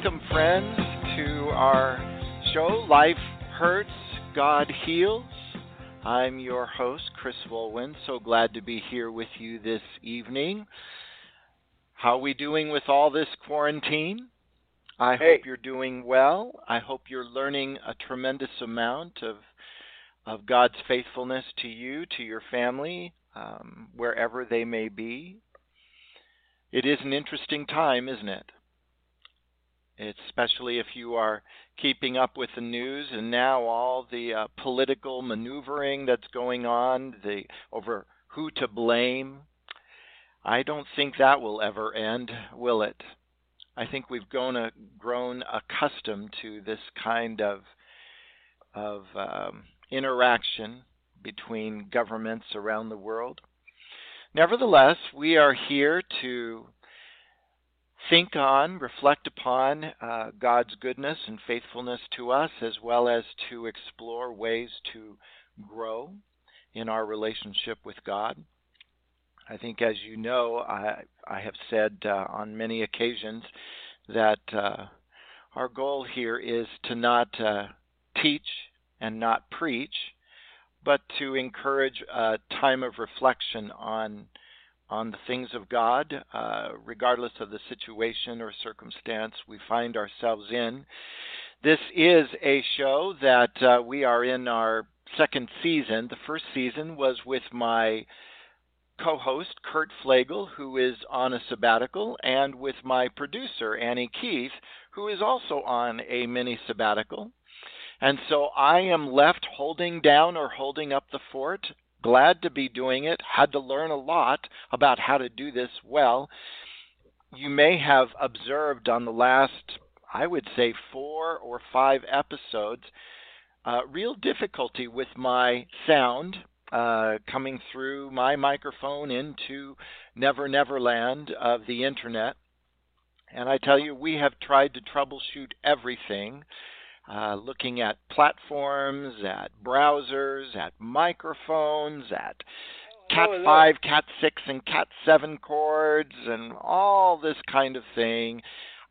welcome, friends, to our show, Life Hurts, God Heals. I'm your host, Chris Wolwin. So glad to be here with you this evening. How are we doing with all this quarantine? I Hey. hope you're doing well. I hope you're learning a tremendous amount of of God's faithfulness to you, to your family, um, wherever they may be. It is an interesting time, isn't it? Especially if you are keeping up with the news and now all the uh, political maneuvering that's going on, the over who to blame. I don't think that will ever end, will it? I think we've grown, a, grown accustomed to this kind of of um, interaction between governments around the world. Nevertheless, we are here to think on, reflect upon uh, God's goodness and faithfulness to us, as well as to explore ways to grow in our relationship with God. I think, as you know, I, I have said uh, on many occasions that uh, our goal here is to not uh, teach and not preach, but to encourage a time of reflection on on the things of God, uh, regardless of the situation or circumstance we find ourselves in. This is a show that uh, we are in our second season. The first season was with my co host, Kurt Flagel, who is on a sabbatical, and with my producer, Annie Keith, who is also on a mini sabbatical. And so I am left holding down or holding up the fort glad to be doing it. Had to learn a lot about how to do this well. You may have observed on the last, I would say, four or five episodes, uh, real difficulty with my sound uh, coming through my microphone into Never Never Land of the internet. And I tell you, we have tried to troubleshoot everything uh, looking at platforms, at browsers, at microphones, at Cat Oh, 5, Cat 6, and Cat 7 cords, and all this kind of thing.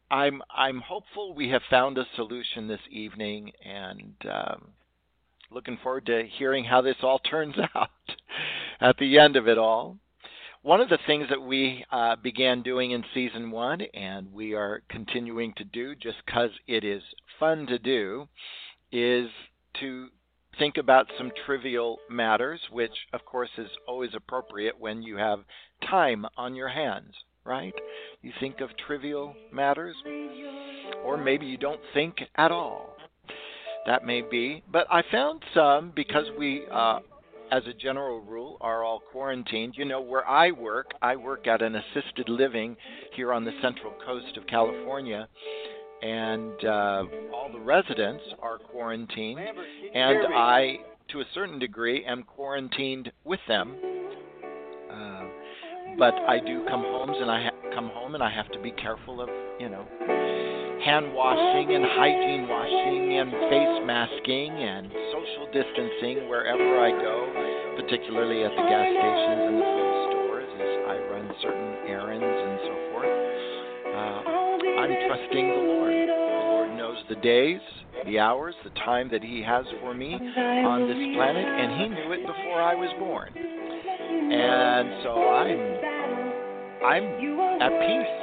I'm I'm hopeful we have found a solution this evening, and um, looking forward to hearing how this all turns out at the end of it all. One of the things that we uh, began doing in season one, and we are continuing to do just because it is fun to do, is to think about some trivial matters, which of course is always appropriate when you have time on your hands, right? You think of trivial matters, or maybe you don't think at all. That may be, but I found some because we uh, as a general rule, are all quarantined. You know, where I work, I work at an assisted living here on the central coast of California, and uh, all the residents are quarantined, and I, to a certain degree, am quarantined with them. Uh, but I do come homes, and I ha- come home, and I have to be careful of, you know, hand washing and hygiene washing and face masking and social distancing wherever I go, particularly at the gas stations and the food stores as I run certain errands and so forth. Uh, I'm trusting the Lord. The Lord knows the days, the hours, the time that He has for me on this planet, and He knew it before I was born. And so I'm I'm at peace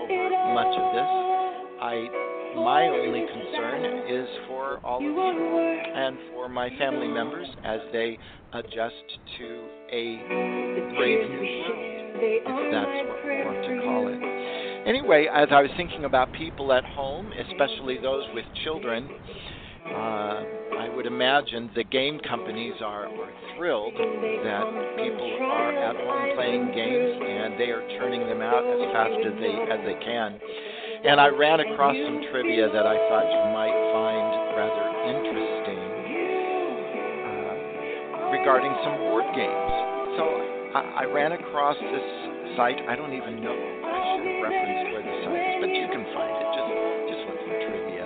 over much of this. I my only concern is for all of you and for my family members as they adjust to a brave new world, if that's what we want to call it. Anyway, as I was thinking about people at home, especially those with children, uh, I would imagine the game companies are, are thrilled that people are at home playing games and they are churning them out as fast as they as they can. And I ran across some trivia that I thought you might find rather interesting uh, regarding some board games. So I, I ran across this site. I don't even know. I should have referenced where the site is, but you can find it. Just just look for trivia.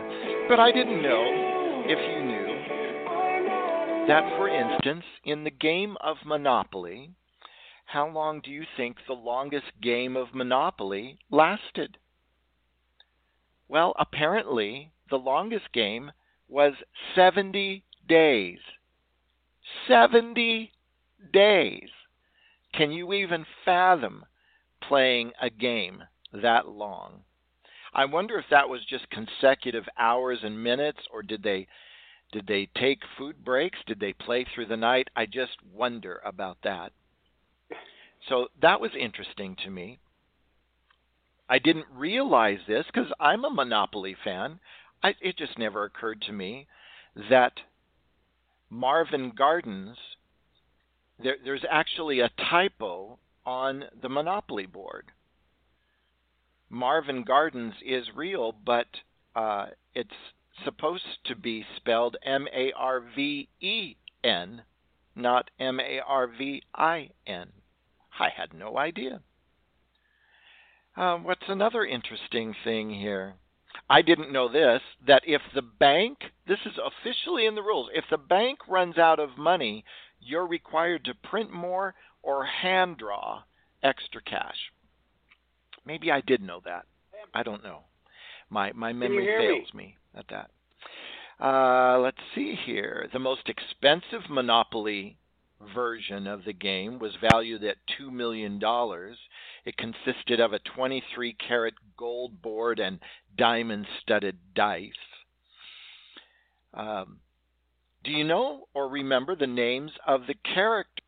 But I didn't know if you knew that, for instance, in the game of Monopoly, how long do you think the longest game of Monopoly lasted? Well, apparently, the longest game was 70 days. 70 days. Can you even fathom playing a game that long? I wonder if that was just consecutive hours and minutes or did they did they take food breaks? Did they play through the night? I just wonder about that. So that was interesting to me. I didn't realize this because I'm a Monopoly fan. I, it just never occurred to me that Marvin Gardens, there, there's actually a typo on the Monopoly board. Marvin Gardens is real, but uh, it's supposed to be spelled M A R V E N, not M A R V I N. I had no idea. Uh, what's another interesting thing here? I didn't know this that if the bank, this is officially in the rules, if the bank runs out of money, you're required to print more or hand draw extra cash. Maybe I did know that. I don't know. My my memory fails me? me at that. Uh, let's see here. The most expensive Monopoly version of the game was valued at $2 million. It consisted of a 23 karat gold board and diamond studded dice. Um, do you know or remember the names of the characters